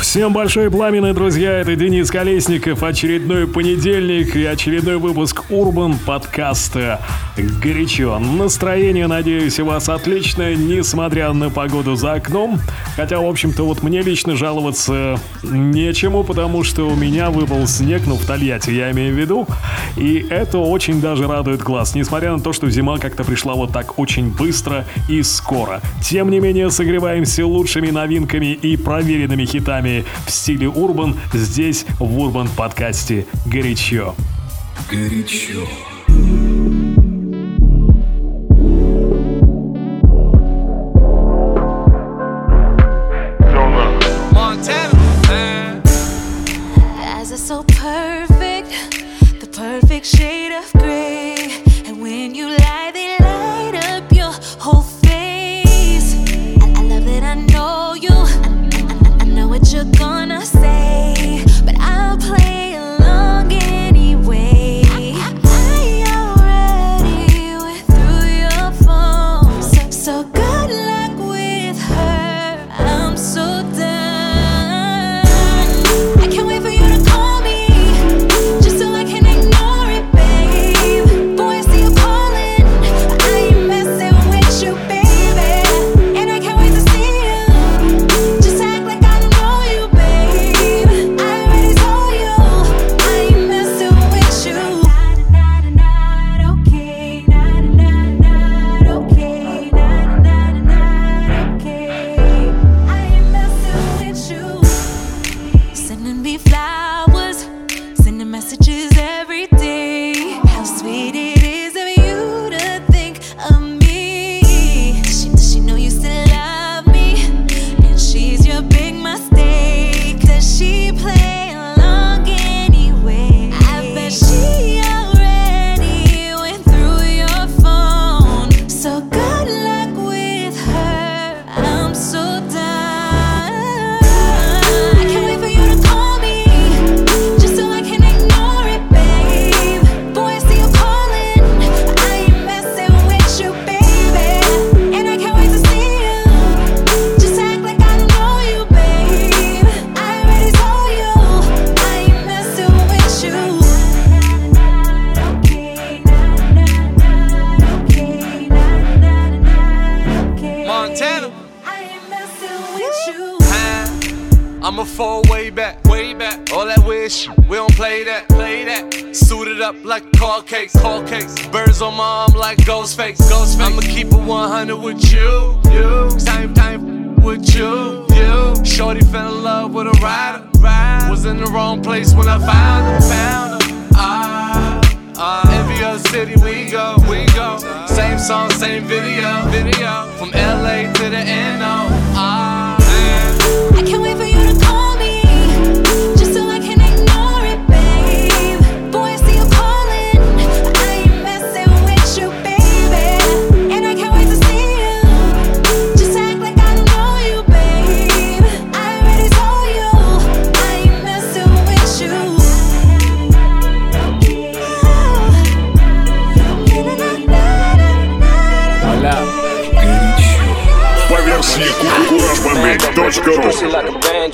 Всем большой пламенный, друзья, это Денис Колесников, очередной понедельник и очередной выпуск Урбан подкаста «Горячо». Настроение, надеюсь, у вас отличное, несмотря на погоду за окном. Хотя, в общем-то, вот мне лично жаловаться нечему, потому что у меня выпал снег, ну, в Тольятти я имею в виду, и это очень даже радует глаз, несмотря на то, что зима как-то пришла вот так очень быстро и скоро. Тем не менее, согреваемся лучшими новинками и проверенными хитами вами в стиле урбан здесь в урбан подкасте «Горячо». Горячо.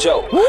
joke.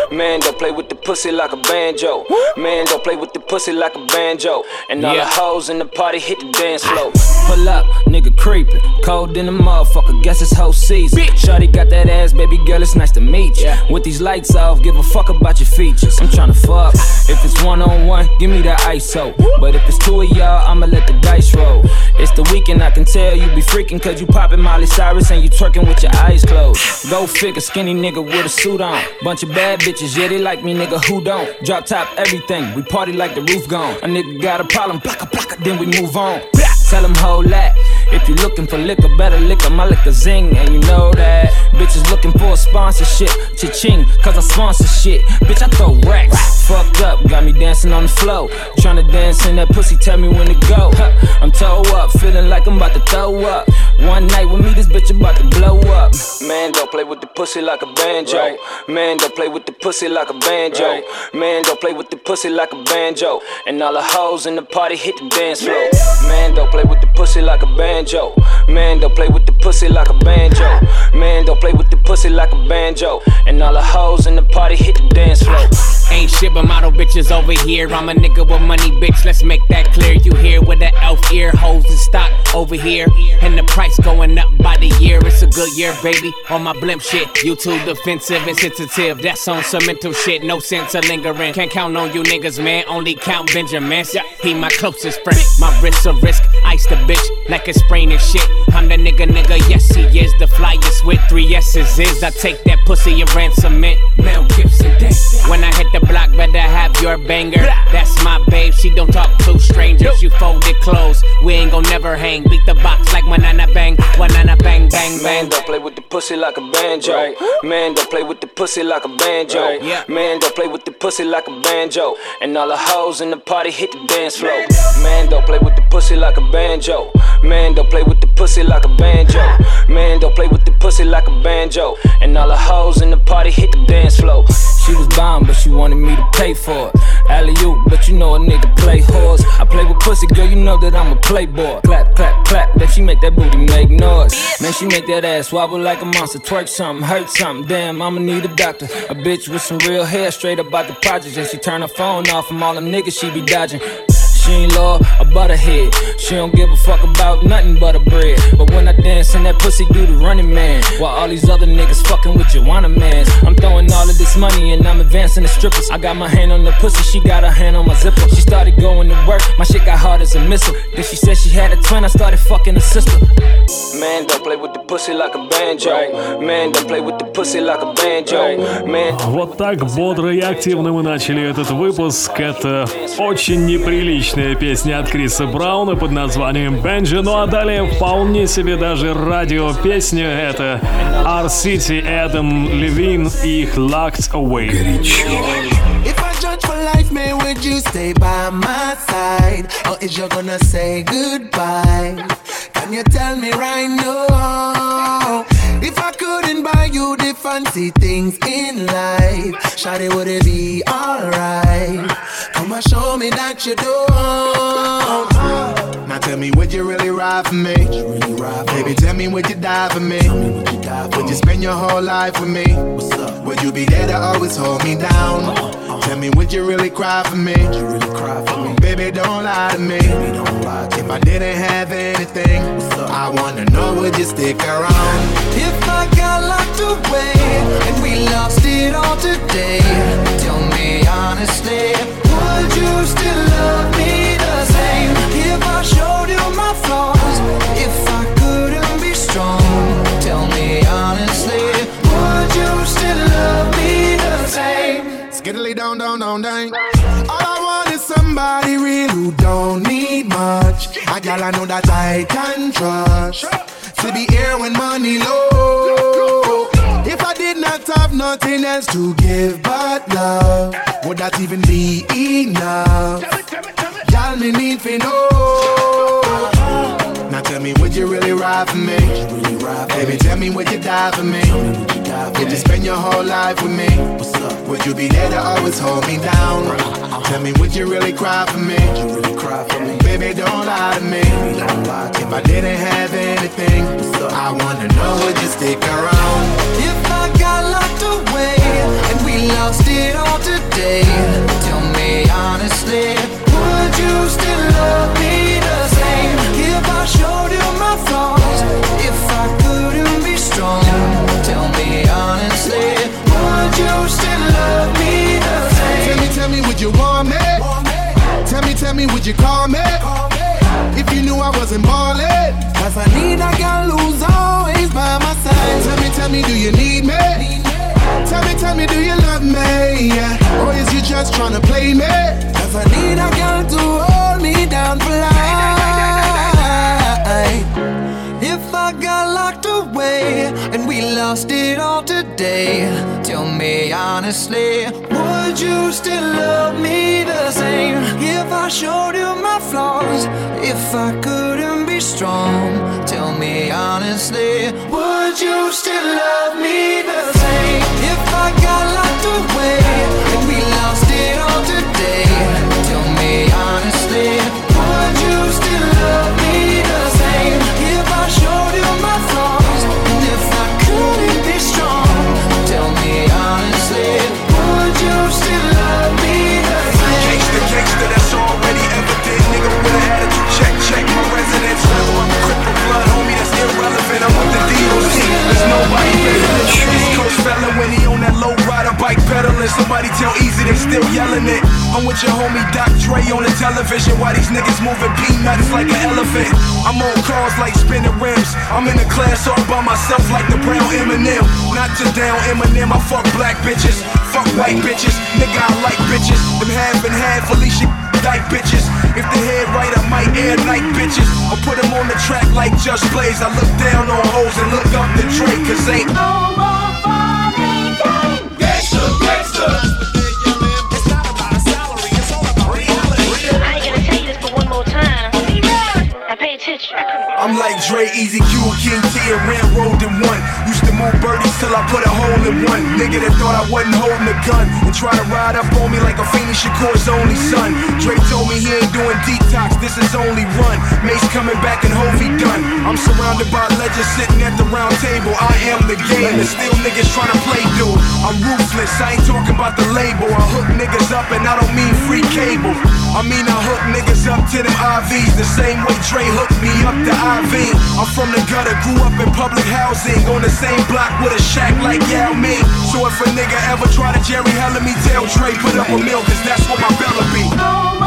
Pussy like a banjo. Man, don't play with the pussy like a banjo. And all yeah. the hoes in the party hit the dance ah. floor. Pull up, nigga creepin'. Cold in the motherfucker, guess it's whole season. Bitch. Shorty got that ass, baby girl, it's nice to meet ya. With these lights off, give a fuck about your features. I'm tryna fuck. Ah. If it's one on one, give me that ISO. But if it's two of y'all, I'ma let the dice roll. It's the weekend, I can tell you be freaking cause you poppin' Molly Cyrus and you twerking with your eyes closed. Go figure, skinny nigga with a suit on. Bunch of bad bitches, yeah, they like me, nigga, who don't? Drop top everything, we party like the roof gone. A nigga got a problem, blocka blocka, then we move on. Tell him hold that. If you looking for liquor, better liquor, my liquor zing, and you know that. Bitches looking for a sponsorship, cha-ching, cause I sponsor shit. Bitch, I throw racks. Fucked up, got me dancing on the floor. Tryna dance in that pussy, tell me when to go. I'm toe up, feeling like I'm about to throw up. One night with me, this bitch about to blow up. Man, don't play with the pussy like a banjo. Right. Man, don't play with the pussy like a banjo. Right. Man, don't play with the pussy like a banjo. And all the hoes in the party hit the dance floor. Man, don't play with the pussy like a banjo. Man, don't play with the pussy like a banjo. Man, don't play with the pussy like a banjo. And all the hoes in the party hit the dance floor. Ain't shit but model bitches over here. I'm a nigga with money, bitch. Let's make that clear. You hear with the elf ear hoes in stock over here. And the price going up by the year. It's a good year, baby. On my blimp shit. You too defensive and sensitive. That's on some mental shit. No sense of lingering. Can't count on you niggas, man. Only count Benjamins. He my closest friend. My wrist's a risk. Ice the bitch like it's spraying shit. I'm the nigga, nigga. Yes, he is. The flyest with three S's is. I take that pussy and ransom it. Mel Gibson. When I hit the block, better have your banger. That's my babe, she don't talk to strangers. You folded clothes, we ain't gon' never hang. Beat the box like banana bang, banana bang, bang, bang. Man, don't play with the pussy like a banjo. Right. Man, don't play with the pussy like a banjo. Right. Yeah. Man, don't play with the pussy like a banjo. And all the hoes in the party hit the dance floor. Man, don't play with the pussy like a banjo. Man, don't play with the pussy like a banjo. Man, don't play with the pussy like a banjo. And all the hoes in the party hit the dance floor. She was bomb, but she wanted me to pay for it. Alley oop, but you know a nigga play horse. I play with pussy, girl, you know that I'm a playboy. Clap, clap, clap, then she make that booty make noise. Man, she make that ass wobble like a monster. Twerk something, hurt something. Damn, I'ma need a doctor. A bitch with some real hair, straight up the projects. And she turn her phone off from all them niggas she be dodging. She ain't law, a butterhead. She don't give a fuck about nothing but a bread. But when I dance in that pussy, do the running man. While all these other niggas fucking with Joanna mans. I'm throwing all of this money and I'm advancing the strippers. I got my hand on the pussy, she got her hand on my zipper. She started going to work, my shit got hard as a missile. Then she said she had a twin, I started fucking her sister. Man, don't play with the pussy like a banjo. Man, don't play with the pussy like a banjo. Man. Вот так бодро и активно мы начали этот выпуск. Это очень неприлично отличная песня от Криса Брауна под названием «Бенджи». Ну а далее вполне себе даже радио-песня. Это R-City, Adam Levine и их «Locked Away». Горячо. life, man, would you stay by my side? Or is you gonna say goodbye? Can you tell me right now? If I couldn't buy you the fancy things in life, Shawty, would it be alright? And show me that you don't. Now tell me, would you really ride for me? Really ride for Baby, me? tell me, would you die for me? me would, you die for would you spend your whole life with me? Would you be there to always hold me down? Uh-huh. Tell me, would you really cry for me? Would you really cry for me? Baby, don't lie to me. Baby, don't lie to if I didn't have anything, I wanna know, would you stick around? If I got locked away and we lost it all today, tell me honestly, I I? Skiddly down, down, down, down. All I want is somebody real who don't need much. A gal I know that I can trust. To be here when money low. If I did not have nothing else to give but love, would that even be enough? Y'all me need to know. Now tell me, would you really ride for me? Baby, tell me, would you die for me? Would you, spend your whole life with me? What's up? Would you be there to always hold me down? Tell me, would you really cry for me? You really cry for me? Baby, don't lie to me. If I didn't have anything, I wanna know, would you stick around? If I got locked away and we lost it all today, tell me honestly, would you still love me the same? If I showed you my flaws, if I couldn't be strong, honestly, would you still love me the same? Tell me, tell me, would you want me? Tell me, tell me, would you call me? If you knew I wasn't ballin', cause I need a girl who's always by my side. Tell me, tell me, do you need me? Tell me, tell me, do you love me? Or is you just trying to play me? Cause I need a girl to hold me down for life. I got locked away and we lost it all today, tell me honestly, would you still love me the same if I showed you my flaws? If I couldn't be strong, tell me honestly, would you still love me the same if I got locked away and we lost it all today? Tell me honestly, would you still love me pedaling. Somebody tell Eazy they still yelling it. I'm with your homie Doc Dre on the television. Why these niggas moving peanuts like an elephant? I'm on cars like spinning rims. I'm in the class all by myself like the brown Eminem. Not to down Eminem, I fuck black bitches. Fuck white bitches, nigga, I like bitches. Them half and half, Alicia like bitches. If the head right, I might air night bitches. Or put them on the track like Just Blaze. I look down on hoes and look up to Drake, cause ain't I'm like Dre, Easy Q, King T, and Railroad in one. To move birdies till I put a hole in one. Nigga that thought I wasn't holding a gun and try to ride up on me like Afeni Shakur's only son. Dre told me he ain't doing detox, this is only run. Mase coming back and Hova done. I'm surrounded by legends sitting at the round table. I am the game, and still niggas trying to play dude. I'm ruthless, I ain't talking about the label. I hook niggas up and I don't mean free cable. I mean I hook niggas up to them IVs the same way Dre hooked me up to IV. I'm from the gutter, grew up in public housing on the same block with a shack like Yao Ming. So if a nigga ever try to Jerry Heller me, tell Dre put up a mill, cause that's what my bella be. Oh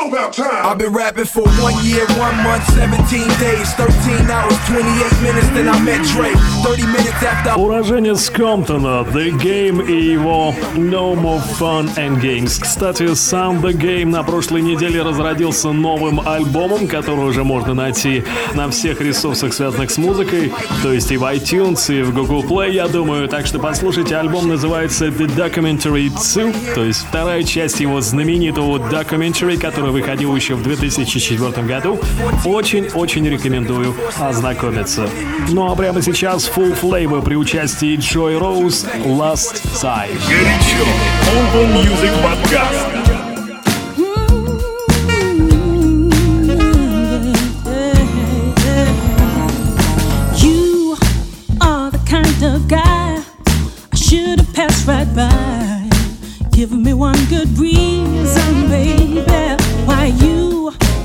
I've been rapping for one year, one month, 17 days, 13 hours, 28 minutes, then I met Dre. 30 minutes after Уроженец Комптона, The Game и его No More Fun and Games. Кстати, сам The Game на прошлой неделе разродился новым альбомом, который уже можно найти на всех ресурсах, связанных с музыкой, то есть и в iTunes, и в Google Play, я думаю. Так что послушайте, альбом называется The Documentary 2, то есть вторая часть его знаменитого Documentary, который выходил еще в 2004 году. Очень-очень рекомендую ознакомиться. Ну а прямо сейчас Full Flavor при участии Joy Rose Last Time. Горячо. Music Podcast.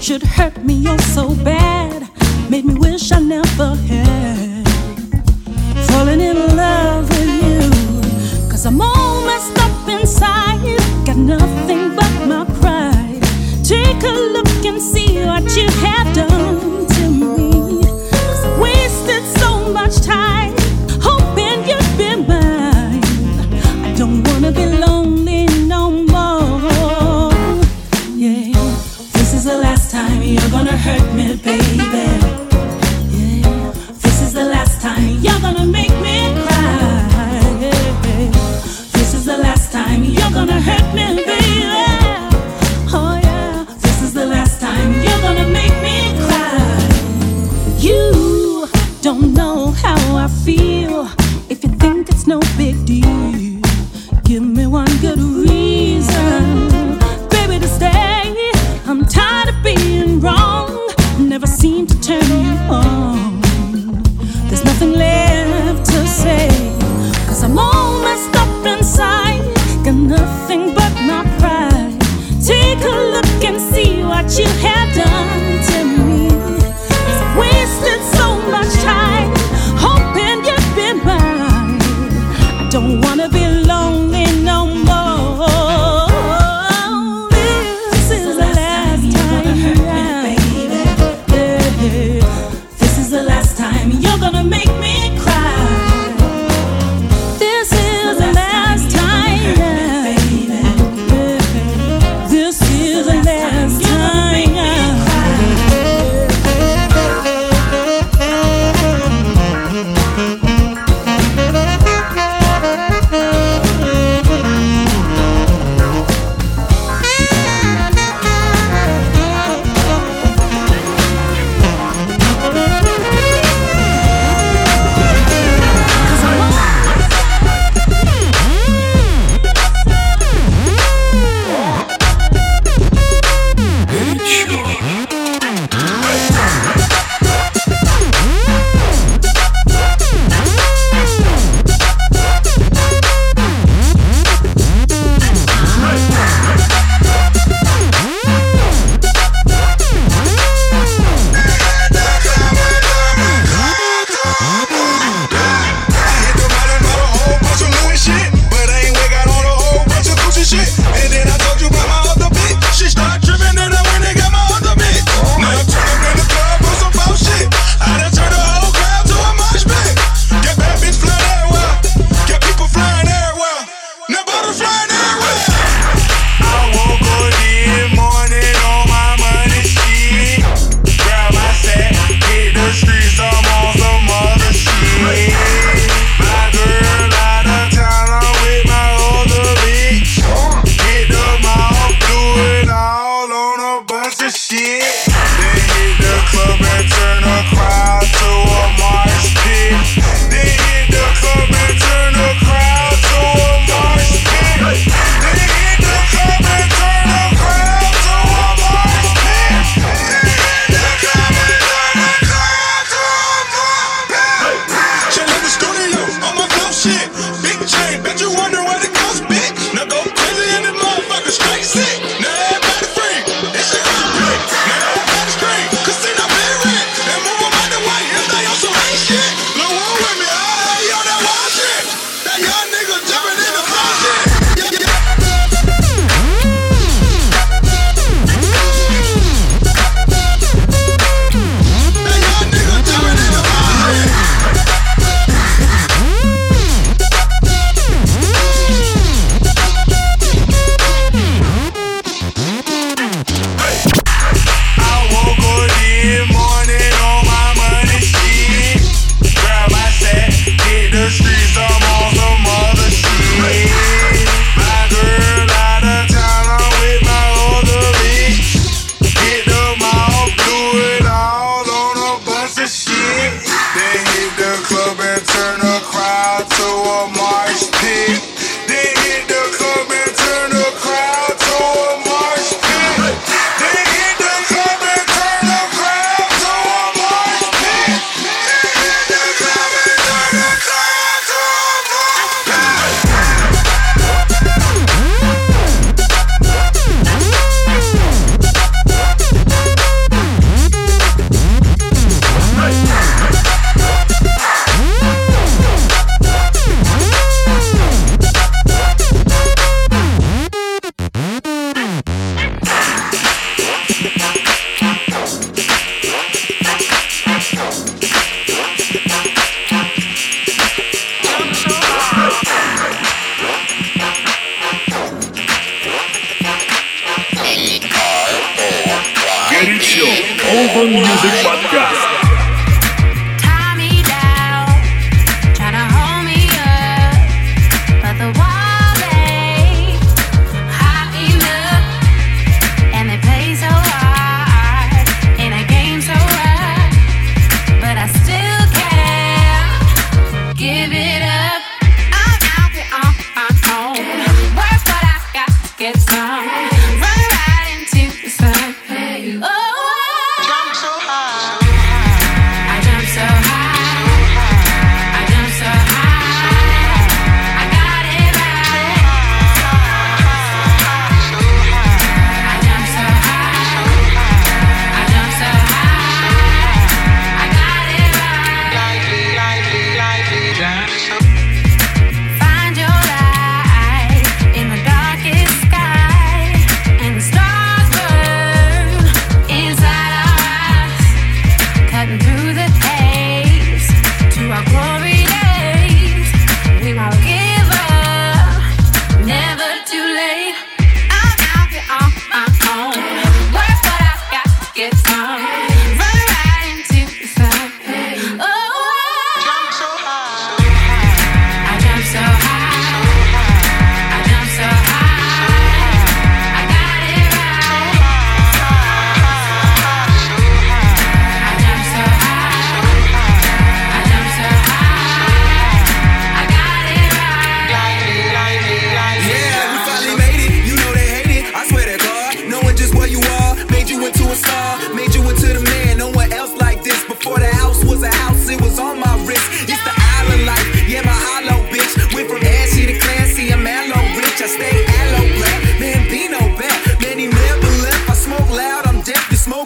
Should hurt me oh so bad. Made me wish I never had. Falling in love with you. Cause I'm all messed up inside. Got nothing but my pride. Take a look and see what you have done hurt me, baby.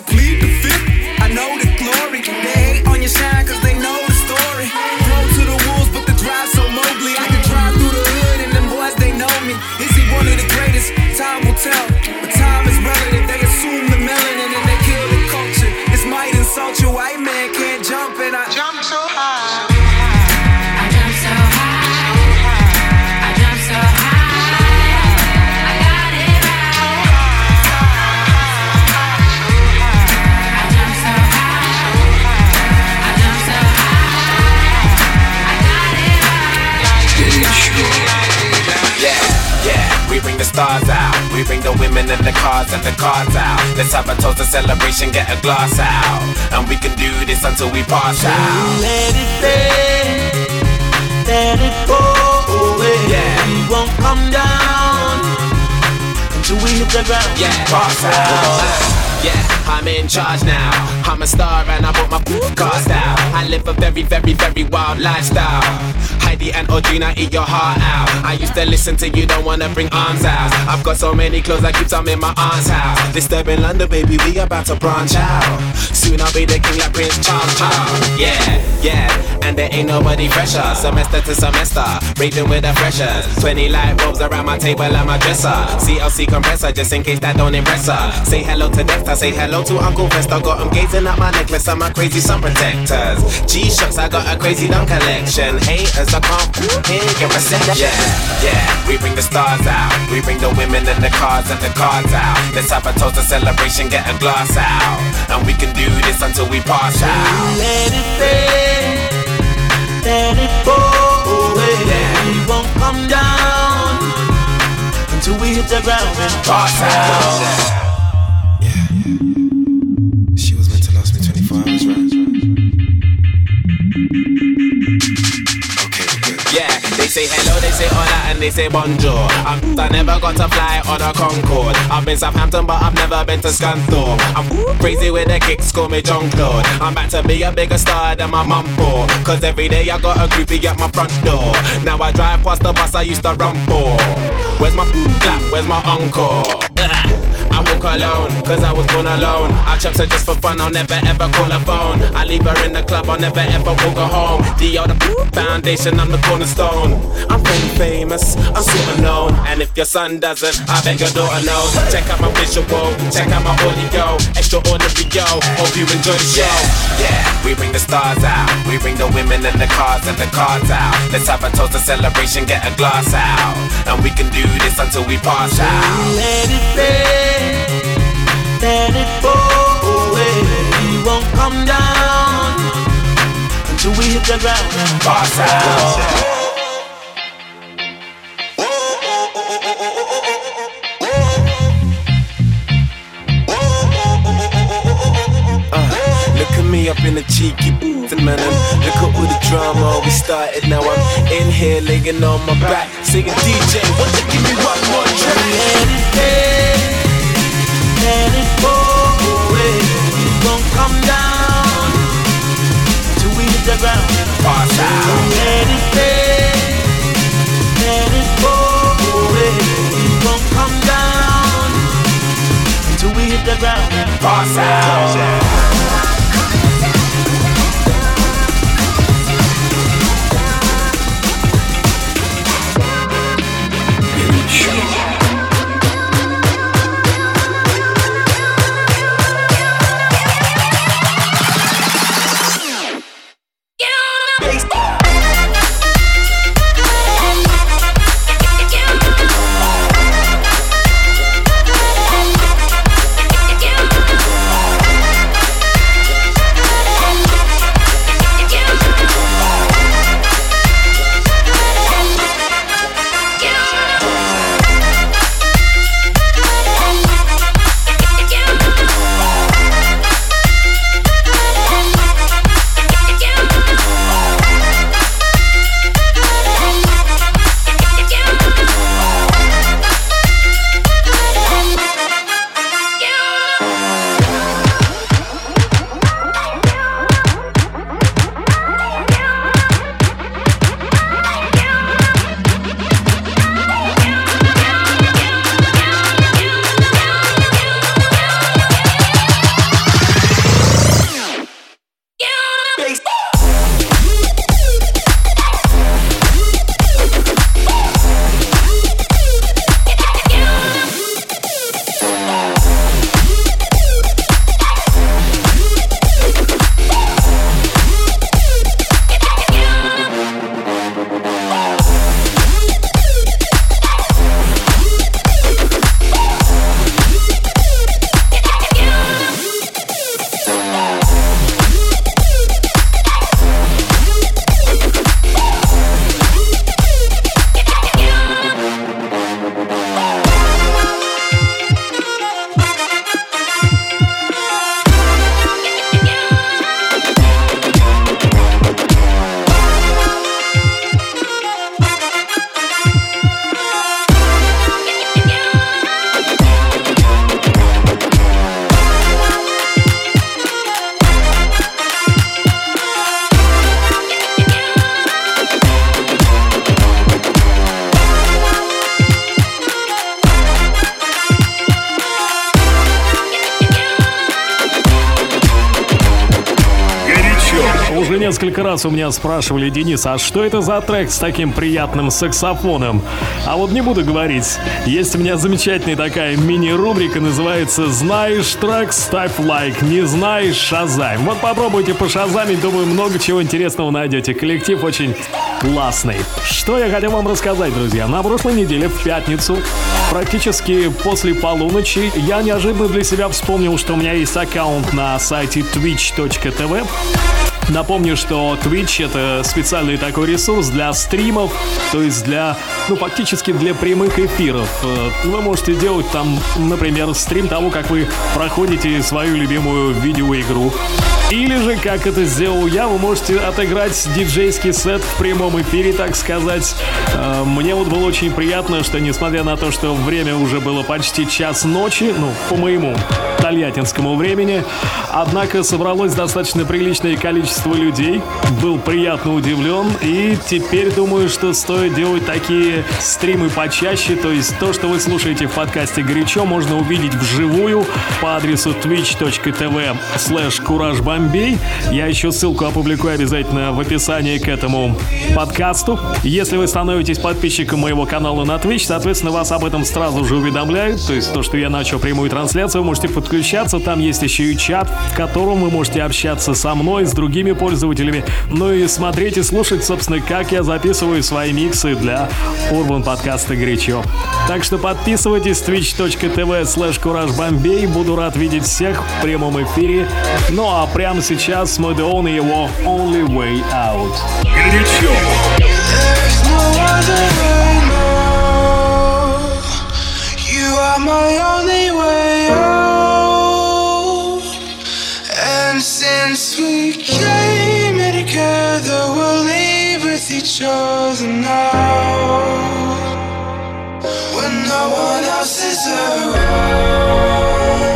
clear. Women and the cars and the cards out. Let's have a toast, a celebration, get a glass out. And we can do this until we pass out. Let it rain, let it go away. Yeah. We won't come down until we hit the ground. Yeah, pass out. Yeah. I'm in charge now. I'm a star and I bought my cars out. I live a very, very, very wild lifestyle. Heidi and Audrina eat your heart out. I used to listen to you, don't wanna bring arms out. I've got so many clothes, I keep some in my aunt's house. Disturbing London, baby, we about to branch out. Soon I'll be the king like Prince Charles, Charles. Yeah, yeah, and there ain't nobody fresher. Semester to semester, raving with the freshers. 20 light bulbs around my table and my dresser. CLC compressor, just in case that don't impress her. Say hello to Dexter, say hello to Uncle Vesta, got him gazing at my necklace and my crazy sun protectors. G-Shocks, I got a crazy dumb collection. Haters, I can't hear your reception. Yeah, yeah, we bring the stars out. We bring the women and the cars and the cards out. Let's have a toast, a celebration, get a glass out. And we can do this until we pass out. Let it fade, let it go away. Yeah. We won't come down until we hit the ground and pass out. Yeah, they say hello, they say hola, and they say bonjour. I'm, I never got to fly on a Concorde. I've been Southampton, but I've never been to Scunthorpe. I'm crazy with the kicks, call me John Claude. I'm about to be a bigger star than my mum for. Cause every day I got a groupie at my front door. Now I drive past the bus I used to run for. Where's my clap? Where's my encore? Walk alone, cause I was born alone. I chops her just for fun, I'll never ever call her phone. I leave her in the club, I'll never ever walk her home. The other foundation, I'm the cornerstone. I'm pretty famous, I'm super known. And if your son doesn't, I bet your daughter knows. Check out my visual, check out my audio. Extraordinary, yo. Hope you enjoy the show. Yeah, we bring the stars out. We bring the women and the cars and the cards out. Let's have a toast, a celebration, get a glass out. And we can do this until we pass out. Let it rain let it fall away. We won't come down until we hit the ground pass out. me up in the cheeky booth and man, look at all the drama we started. Now I'm in here laying on my back, singing DJ. What the give me one more track? Let it go away. We won't come down till we hit the ground. Pass out. Let it fade, let it go away. We won't come down till we hit the ground. Pass out. Раз у меня спрашивали, Денис, а что это за трек с таким приятным саксофоном? А вот не буду говорить. Есть у меня замечательная такая мини-рубрика, называется «Знаешь трек, ставь лайк, не знаешь, шазай». Вот попробуйте пошазамить, думаю, много чего интересного найдете. Коллектив очень классный. Что я хотел вам рассказать, друзья? На прошлой неделе, в пятницу, практически после полуночи, я неожиданно для себя вспомнил, что у меня есть аккаунт на сайте twitch.tv Напомню, что Twitch это специальный такой ресурс для стримов, то есть для, ну, фактически для прямых эфиров. Э, вы можете делать там, например, стрим того, как вы проходите свою любимую видеоигру. Или же, как это сделал я, вы можете отыграть диджейский сет в прямом эфире, так сказать. Э, мне вот было очень приятно, что несмотря на то, что время уже было почти час ночи, ну, по моему тольяттинскому времени, однако собралось достаточно приличное количество людей. Был приятно удивлен и теперь думаю, что стоит делать такие стримы почаще, то есть то, что вы слушаете в подкасте горячо, можно увидеть вживую по адресу twitch.tv slash Бомбей. Я еще ссылку опубликую обязательно в описании к этому подкасту. Если вы становитесь подписчиком моего канала на Twitch, соответственно, вас об этом сразу же уведомляют. То есть то, что я начал прямую трансляцию, вы можете подключаться. Там есть еще и чат, в котором вы можете общаться со мной, с другими пользователями. Ну и смотреть и слушать, собственно, как я записываю свои миксы для Urban подкаста «Горячо». Так что подписывайтесь twitch.tv slash Бомбей. Буду рад видеть всех в прямом эфире. Ну а прямо прямо сейчас мы Деон и его Only Way Out. Горячо! You are my only way out And since we came here together We'll leave with each other now When no one else is around I'll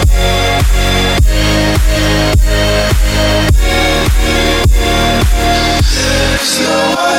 lives.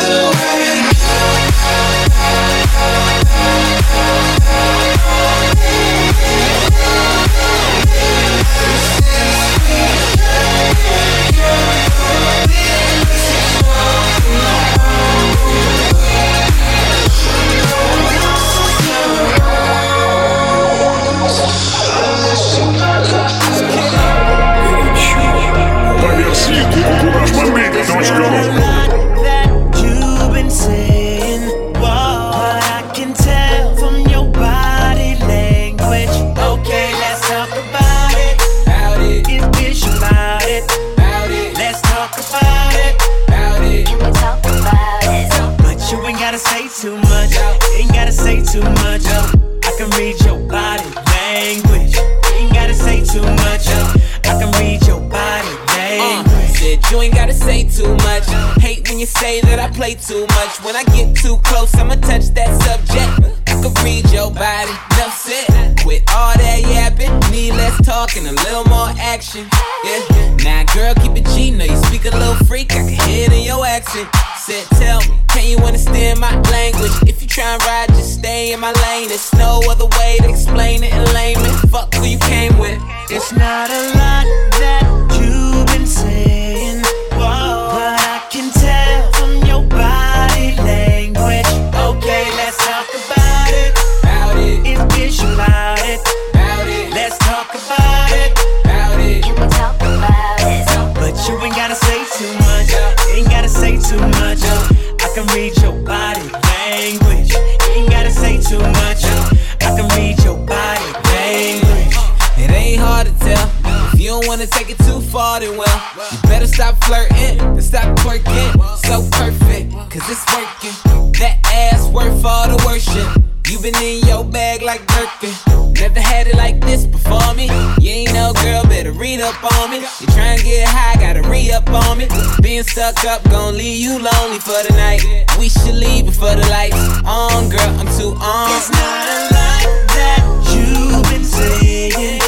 done get high, gotta re up on me. Being stuck up, gon' leave you lonely for the night. We should leave before the lights on, girl. I'm too on. It's not a lie that you've been saying.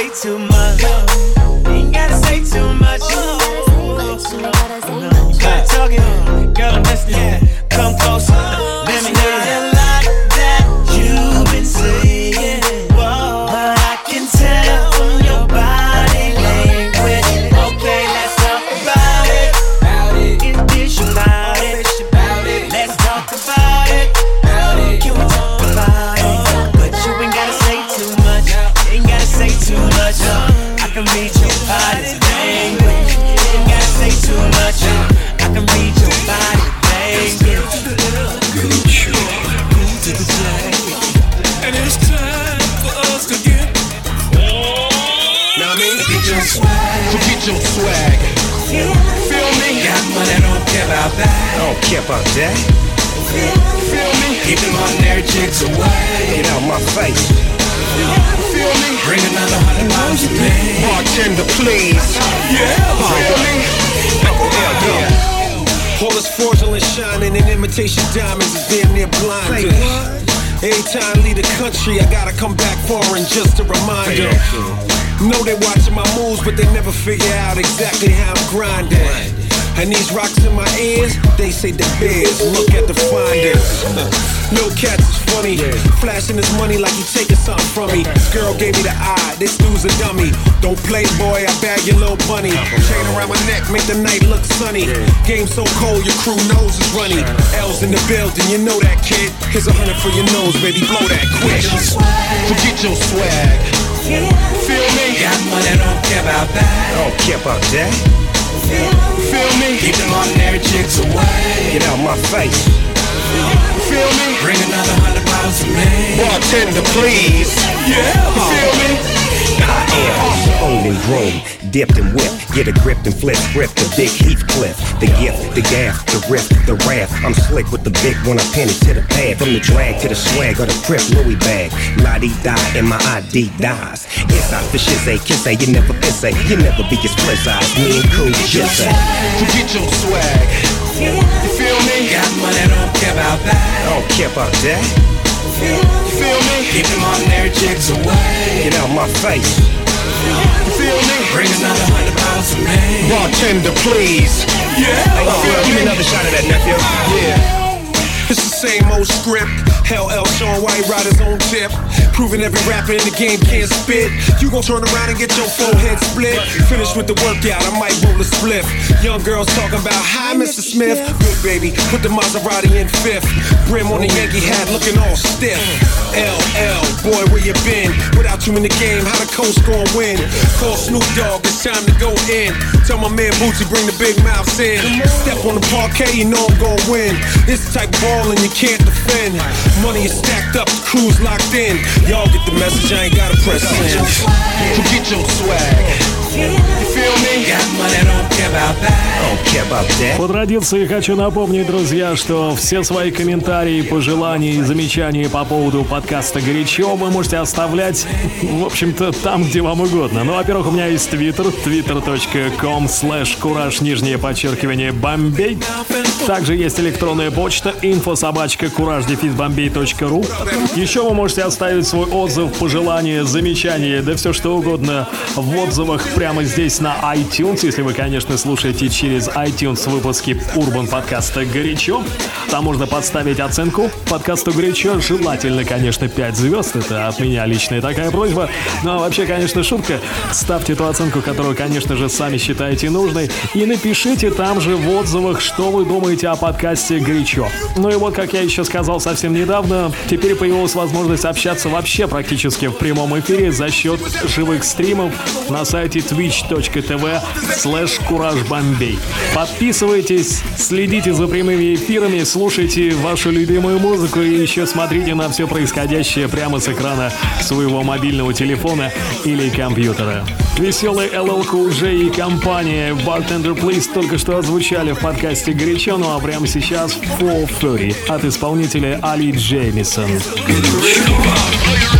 Say too much. Keep them on chicks away. Get out my face. Feel me? Bring another hundred pounds to me. Bartender, please. Yeah, feel me? All this fraudulent shining and imitation diamonds is damn near blinding. Every time I leave the country, I gotta come back foreign just to remind them. Know they watching my moves, but they never figure out exactly how I'm grinding. And these rocks in my ears, they say the bears. Look at the finders. No cats is funny, flashing his money like he taking something from me. This Girl gave me the eye, this dude's a dummy. Don't play, boy, I bag your little bunny. Chain around my neck, make the night look sunny. Game so cold, your crew knows is runny. L's in the building, you know that kid. Here's a hundred for your nose, baby, blow that quick. Forget your swag. Feel me? Got money, don't care about that. I don't care about that. Feel me? Keep them on their chicks away. Get out my face. Feel me? Bring another hundred pounds to me. Bartender, please. Yeah, feel me? I am owned and grown, dipped and whipped. Get a grip and flip, grip the big Heathcliff. The gift, the gaff, the riff, the wrath. I'm slick with the big one, I pin it to the pad. From the drag to the swag or the crip Louis bag. La di die and my ID dies. Inside for shit say, kiss say, you never piss say, you never be as split size. Me and cool, just say. Forget your swag. You feel me? Got money, don't care about that. I don't care about that. Feel me? Keep them on chicks away. Get out my face. Feel me? Bring another hundred pounds to me. Bartender, please. Yeah, Oh, give me another shot of that, nephew. yeah. It's the same old script. Hell, L. Sean White Riders on tip. Proving every rapper in the game can't spit. You gon' turn around and get your forehead split. Finish with the workout, I might roll a spliff. Young girls talking about hi, Mr. Smith. Good baby, put the Maserati in fifth. Brim on the Yankee hat, looking all stiff. LL, boy, where you been? Without you in the game, how the coast gon' win? Call Snoop Dogg, it's time to go in. Tell my man Bootsy, bring the big mouths in. Step on the parquet, you know I'm gon' win. This type ballin' you can't defend. Money is stacked up, the crew's locked in. Y'all get the message, I ain't gotta press in. Forget your swag. По традиции хочу напомнить, друзья, что все свои комментарии, пожелания и замечания по поводу подкаста «Горячо» вы можете оставлять, в общем-то, там, где вам угодно. Ну, во-первых, у меня есть твиттер, twitter.com slash кураж, нижнее подчеркивание, бомбей. Также есть электронная почта инфособачка кураж-бомбей.ру. Еще вы можете оставить свой отзыв, пожелание, замечание, да все что угодно в отзывах прямо здесь на iTunes, если вы, конечно, слушаете через iTunes выпуски Урбан подкаста «Горячо». Там можно подставить оценку подкасту «Горячо». Желательно, конечно, 5 звезд. Это от меня личная такая просьба. Ну а вообще, конечно, шутка. Ставьте ту оценку, которую, конечно же, сами считаете нужной. И напишите там же в отзывах, что вы думаете о подкасте «Горячо». Ну и вот, как я еще сказал совсем недавно, теперь появилась возможность общаться вообще практически в прямом эфире за счет живых стримов на сайте twitch.tv slash куражбомбей. Подписывайтесь, следите за прямыми эфирами, слушайте вашу любимую музыку и еще смотрите на все происходящее прямо с экрана своего мобильного телефона или компьютера. Веселый LL Cool J и компания Bartender Please только что озвучали в подкасте «Горячо», ну а прямо сейчас 430 от исполнителя Али Джеймисон. мы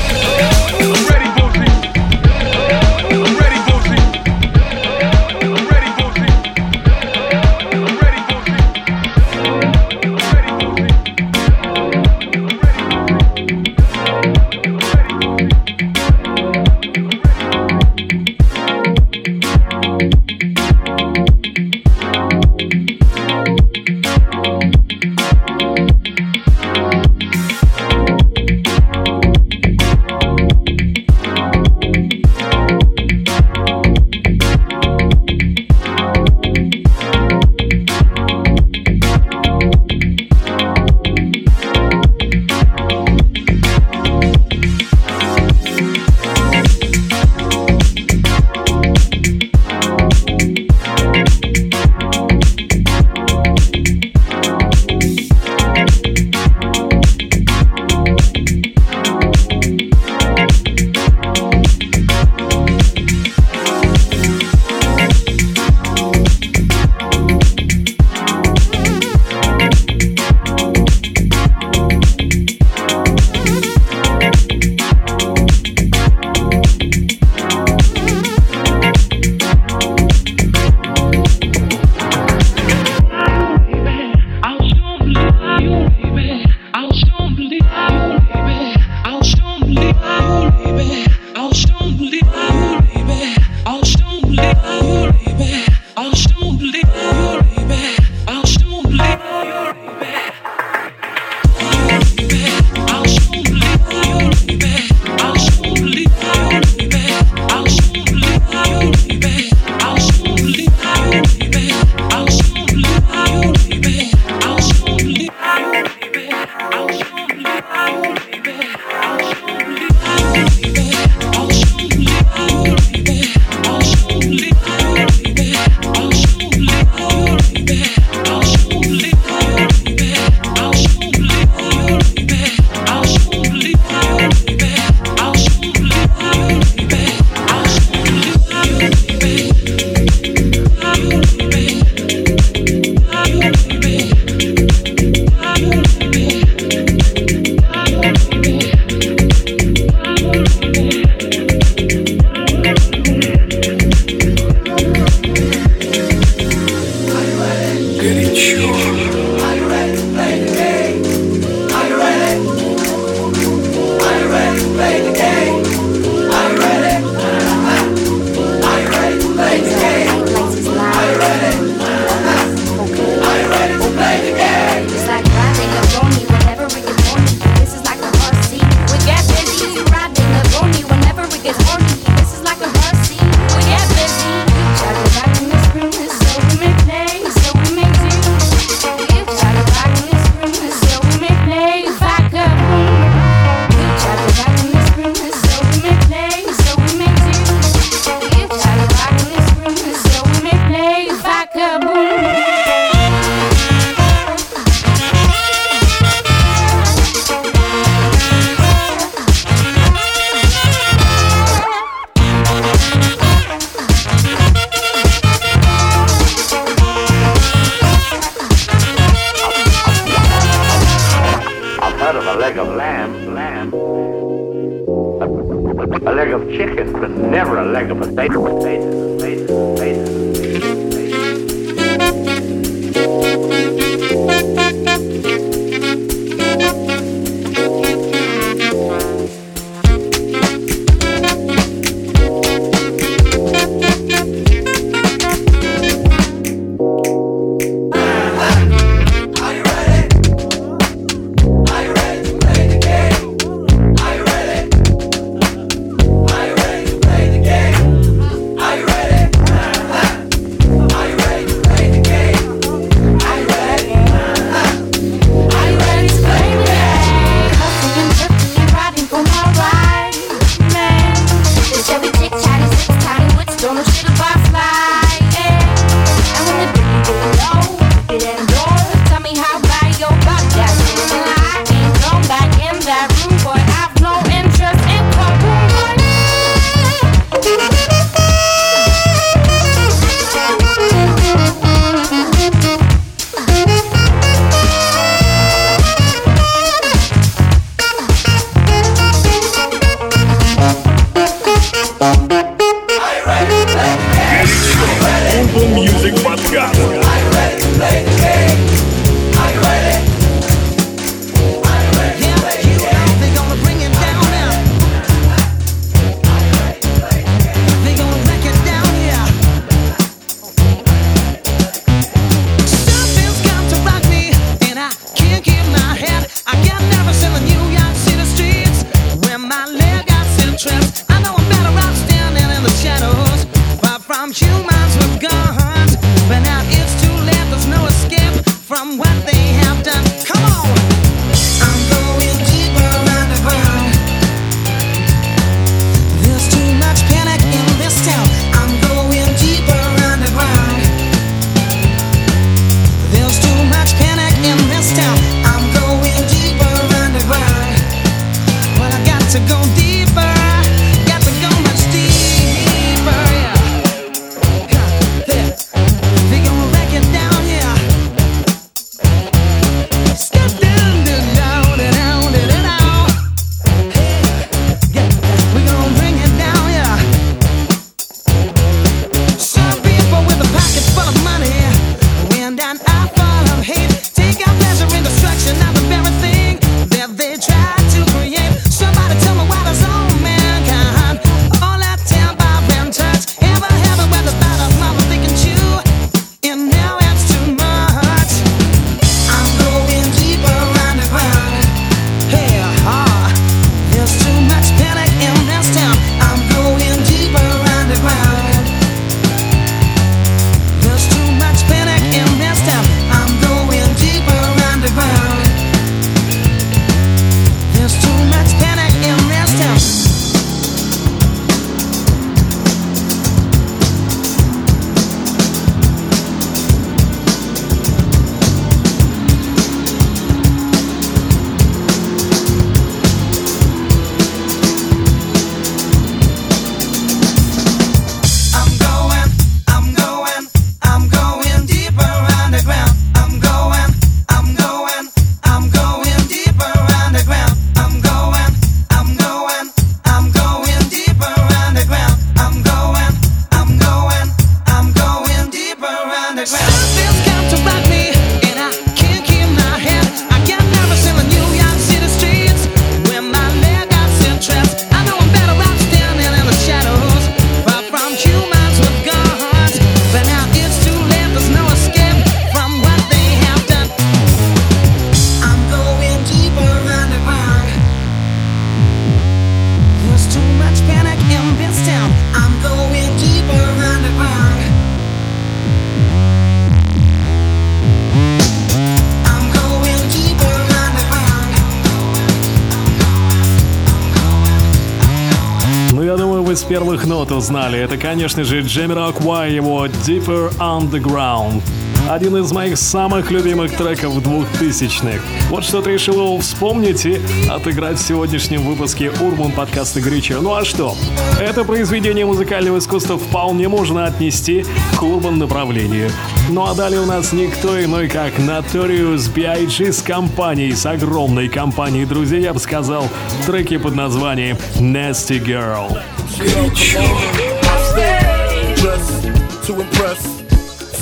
нот узнали. Это, конечно же, Jamiroquai, его Deeper Underground. Один из моих самых любимых треков 2000-х. Вот что-то решил вспомнить и отыграть в сегодняшнем выпуске Урбан подкаста Горячо. Ну а что? Это произведение музыкального искусства вполне можно отнести к урбан направлению. Ну а далее у нас никто иной, как Notorious B.I.G. с компанией, с огромной компанией друзей, я бы сказал, треки под названием Nasty Girl. She don't come on. I stay dressed to impress.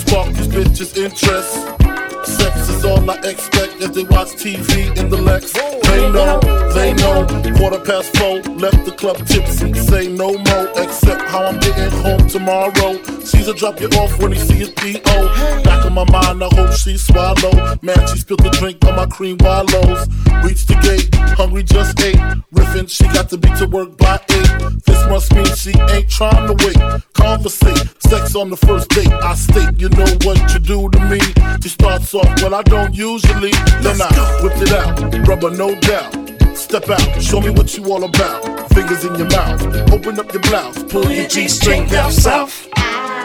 Spark these bitch's interest. Sex is all I expect as they watch TV in the Lex. They know, they know. Quarter past four, left the club tipsy. Say no more, except how I'm getting home tomorrow. Caesar drop you off when he see his PO. In my mind, I hope she swallow. Man, she spilled the drink on my cream wallows. Reach the gate, hungry just ate. Riffin', she got to be to work by eight. This must mean she ain't trying to wait. Conversate, sex on the first date. I state, you know what you do to me. She starts off, well, I don't usually. Then I whip it out, rubber no doubt. Step out, show me what you all about. Fingers in your mouth, open up your blouse, pull your G string down south.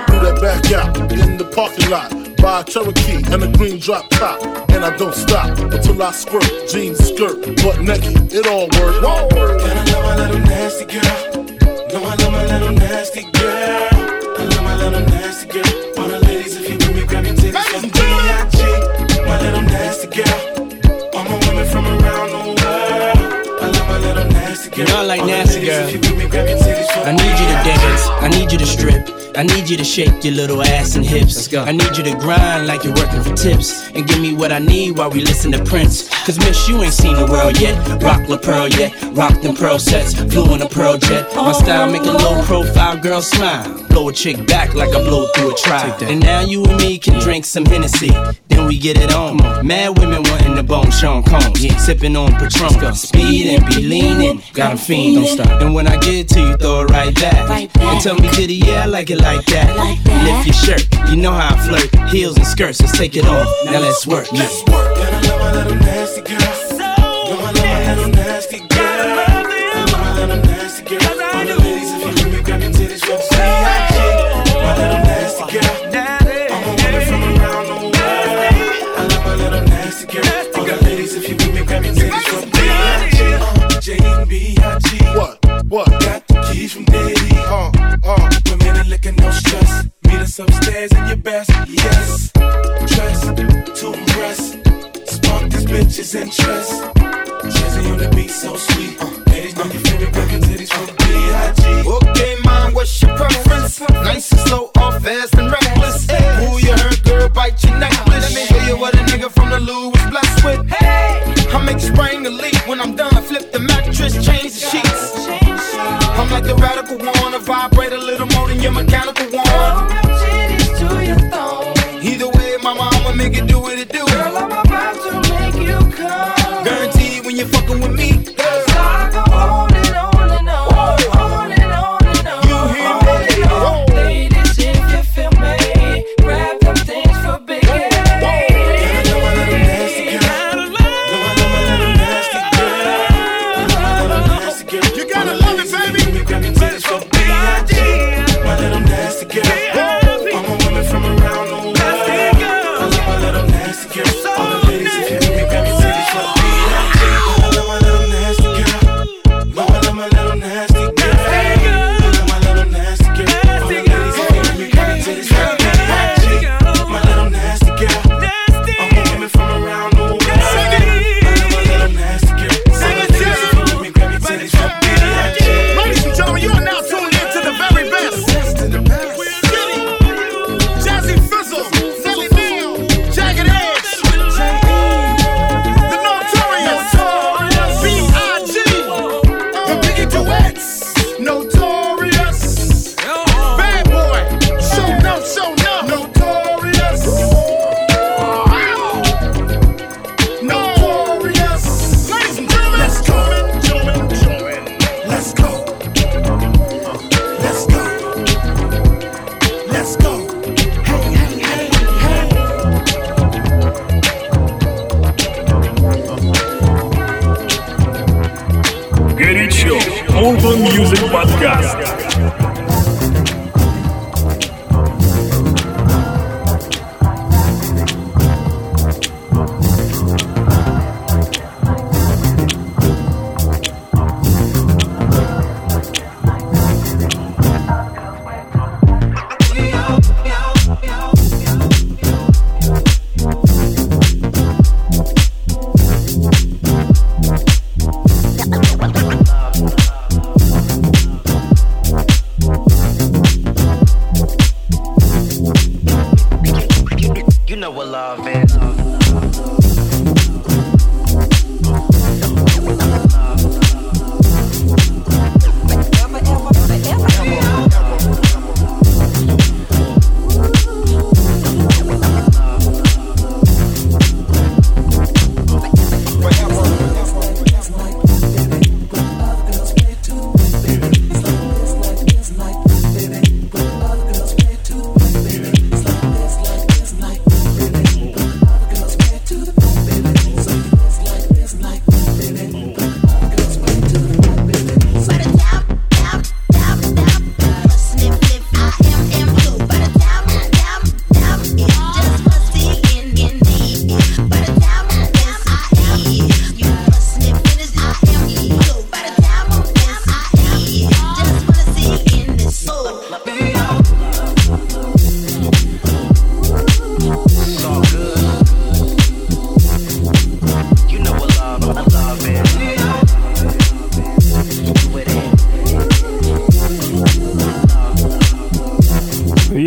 Do that back out in the parking lot. Buy a Cherokee and a green drop top. And I don't stop until I squirt. Jeans, skirt, butt naked, it all works. Whoa. And I love my little nasty girl. No, I love my little nasty girl. I love my little nasty girl. All the ladies, if you with me, grab your titties from B.I.G. My little nasty girl. All my women from around the world. I love my little nasty girl. You know I like nasty girl. I need you to dance. I need you to strip. I need you to shake your little ass and hips. Let's go. I need you to grind like you're working for tips. And give me what I need while we listen to Prince. Cause miss, you ain't seen the world yet. Rock La Pearl yet. Rock them pearl sets. Flew in a pearl jet. My style make a low profile girl smile. Blow a chick back like I blow through a trial. And now you and me can drink some Hennessy. Then we get it on. Mad women wanting the bone Sean Combs. Sipping on Patron. Speed and be leaning. Got 'em fiend. Don't stop. And when I get to you, throw it right back. And tell me, did he? Yeah, I like it like that. Lift your shirt. You know how I flirt. Heels and skirts. Let's take it off. Now let's work. Let's work. And I love my little nasty girl. Us upstairs in your best. Yes. Dress to impress. Spark this bitches' interest. Jazzy on the beat, so sweet. Uh, ladies know you feel me, grab your titties from B.I.G. Okay, mom, what's your preference? Nice and slow, or fast and reckless. Who you heard, girl, bite your necklace. Music Podcast.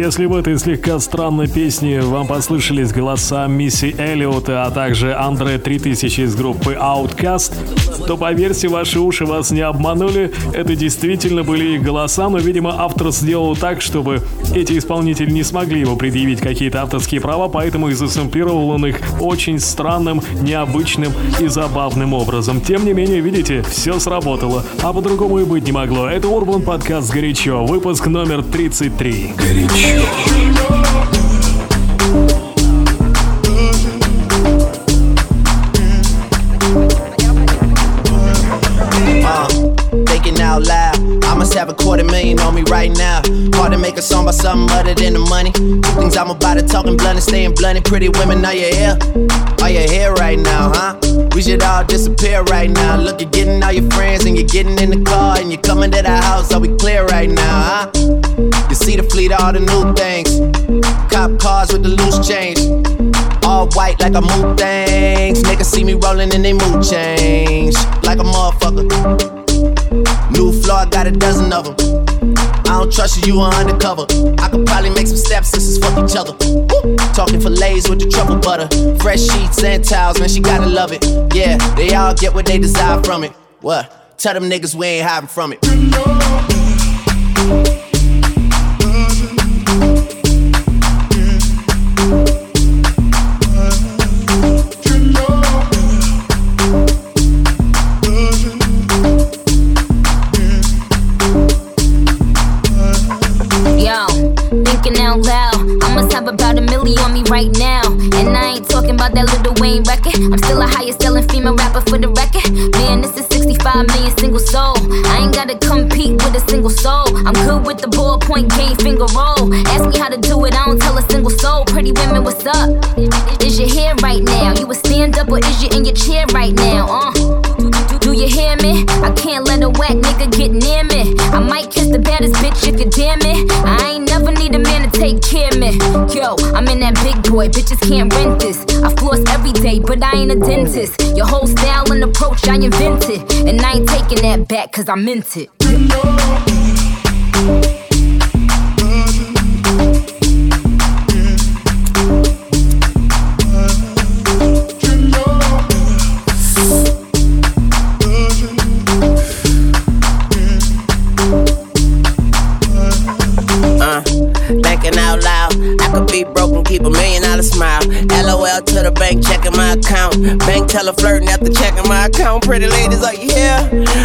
Если в этой слегка странной песне вам послышались голоса Мисси Эллиота, а также Андре 3000 из группы Outcast, то поверьте, ваши уши вас не обманули. Это действительно были их голоса, но, видимо, автор сделал так, чтобы эти исполнители не смогли его предъявить какие-то авторские права, поэтому и засэмплировал он их очень странным, необычным и забавным образом. Тем не менее, видите, все сработало, а по-другому и быть не могло. Это Урбан подкаст «Горячо», выпуск номер 33. Горячо. Uh, thinking out loud. I must have a quarter million on me right now. Hard to make a song about something other than the money. Things I'm about to talking blunt and staying blunt. Pretty women, are you here? Are you here right now, huh? We should all disappear right now. Look, you're getting all your friends and you're getting in the car and you're coming to the house. Are we clear right now, huh? You see the fleet, all the new things. Cop cars with the loose change. All white like a mood things. Niggas see me rolling and they mood change. Like a motherfucker. New floor, I got a dozen of them. I don't trust you, you are undercover. I could probably make some stepsisters fuck each other. Woo! Talking fillets with the truffle butter. Fresh sheets and towels, man, she gotta love it. Yeah, they all get what they desire from it. What? Tell them niggas we ain't hiding from it. Right now. And I ain't talking about that Lil Wayne record. I'm still a highest selling female rapper for the record. Man, this is 65 million single soul. I ain't gotta compete with a single soul. I'm good with the ballpoint game finger roll. Ask me how to do it, I don't tell a single soul. Pretty women, what's up? Is you here right now? You a stand up or is you in your chair right now? Uh. Do you hear me? I can't let a whack nigga get near me. I might kiss the baddest bitch if you damn it. I ain't take care of me. Yo, I'm in that big boy, bitches can't rent this. I floss every day, but I ain't a dentist. Your whole style and approach I invented. And I ain't taking that back cause I meant it. LOL to the bank, checking my account. Bank teller flirting after checking my account. Pretty ladies, are you here?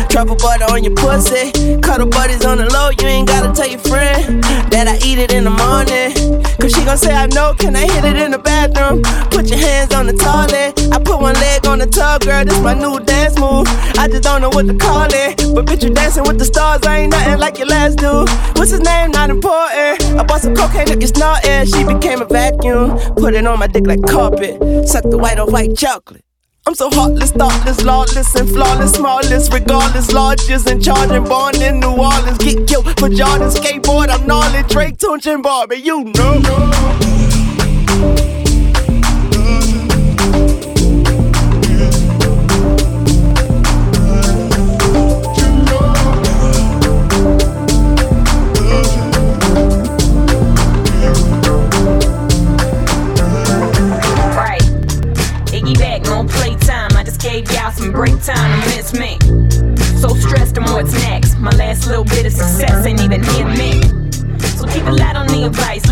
Truffle butter on your pussy. Cuddle buddies on the low, you ain't gotta tell your friend that I eat it in the morning. Cause she gon' say I know, can I hit it in the bathroom? Put your hands on the toilet. I put one leg on the tub, girl, this my new dance move. I just don't know what to call it. But bitch, you dancing with the stars, I ain't nothing like your last dude. What's his name? Not important. I bought some cocaine, took it snorting. She became a vacuum. Put it on my dick like carpet. Suck the white on white chocolate. I'm so heartless, thoughtless, lawless, and flawless, smallest, regardless, largest, and charging, born in New Orleans. Get killed for Jordan, skateboard, I'm gnarly, Drake, Tunechi, and Barbie, you know. Break time to miss me. So stressed on what's next. My last little bit of success ain't even hit me.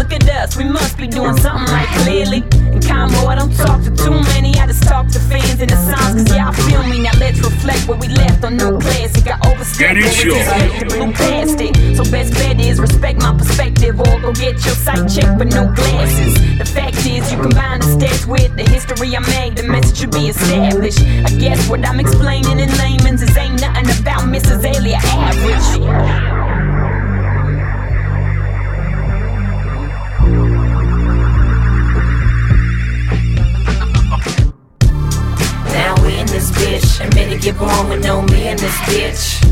Look at us, we must be doing something right clearly. And combo, I don't talk to too many, I just talk to fans and the songs, cause y'all feel me. Now let's reflect where we left on no classic. I overstepped it, it's the. So best bet is respect my perspective, or go get your sight checked with no glasses. The fact is, you combine the stats with the history I made, the message should be established. I guess what I'm explaining in layman's is ain't nothing about Mrs. Elliot average. This bitch. Admit it, get born with no me in this bitch.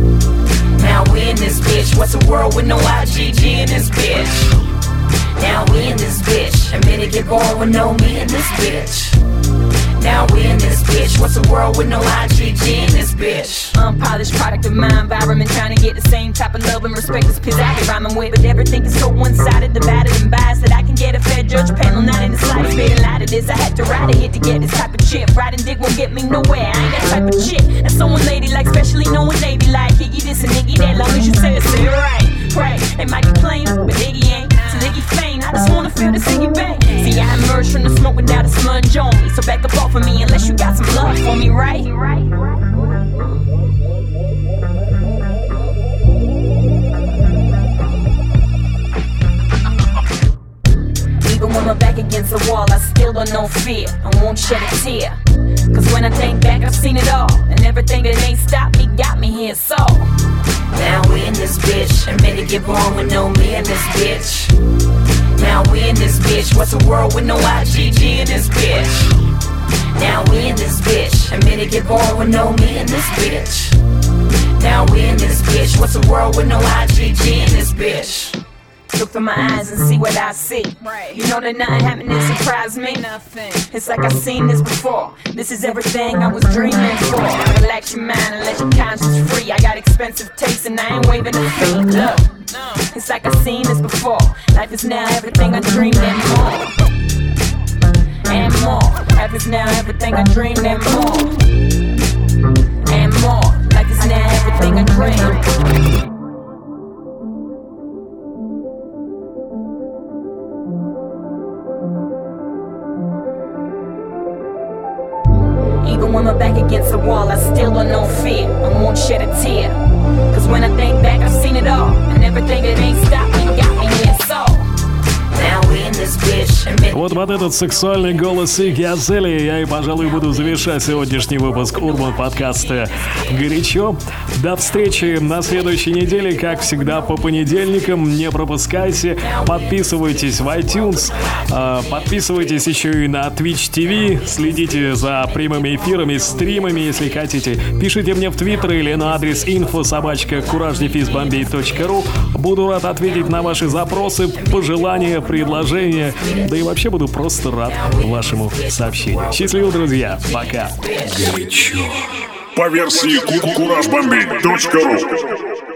Now we in this bitch. What's a world with no Iggy in this bitch? Now we in this bitch. And it, get born with no me in this bitch. Now we in this bitch. What's a world with no Iggy in this bitch? Unpolished product of my environment, trying to get the same type of love and respect as piss I be rhyming with. But everything is so one-sided, divided and biased that I can get a fair judge panel, not in the slightest bit. A lot of this, I had to ride a hit to get this type of chip. Riding dick won't get me nowhere. I ain't that type of shit. And someone lady like, especially knowing they be like, Iggy this and Iggy that. Long as you say it, say it right. Right. They might be playing, but Iggy ain't. Faint. I just wanna feel the Iggy bang. See, I emerged from the smoke without a smudge on me. So back up off of me unless you got some love for me, right? Even when my back against the wall, I still don't know fear. I won't shed a tear. Cause when I think back, I've seen it all. And everything that ain't stopped me got me here, so. We in this bitch. Admit it, get born with no me in this bitch. Now we in this bitch. What's a world with no Iggy in this bitch? Now we in this bitch. Admit it, get born with no me in this bitch. Now we in this bitch. What's a world with no Iggy in this bitch? Look through my eyes and see what I see. You know that nothing happened to surprise me. Nothing. It's like I've seen this before. This is everything I was dreaming for. Relax your mind and let your conscience free. I got expensive taste and I ain't waving a fee. Look, it's like I've seen this before. Life is now everything I dreamed and more. And more. Life is now everything I dreamed and more. And more. Life is now everything I dreamed. Wall, I still don't know fear. I won't shed a tear. Cause when I think back, I've seen it all. And everything that ain't stopped me got me here, so. Now Вот под этот сексуальный голос Игги Азели я и, пожалуй, буду завершать сегодняшний выпуск Урбан подкаста «Горячо». До встречи на следующей неделе, как всегда, по понедельникам. Не пропускайте, подписывайтесь в iTunes, э, подписывайтесь еще и на Twitch TV, следите за прямыми эфирами, стримами, если хотите. Пишите мне в Твиттер или на адрес info собачка кураждефизбомбей.ру. Буду рад ответить на ваши запросы, пожелания, предложения, да и вообще буду просто рад вашему сообщению. Счастливо, друзья, пока. По версии куражбомбей.ру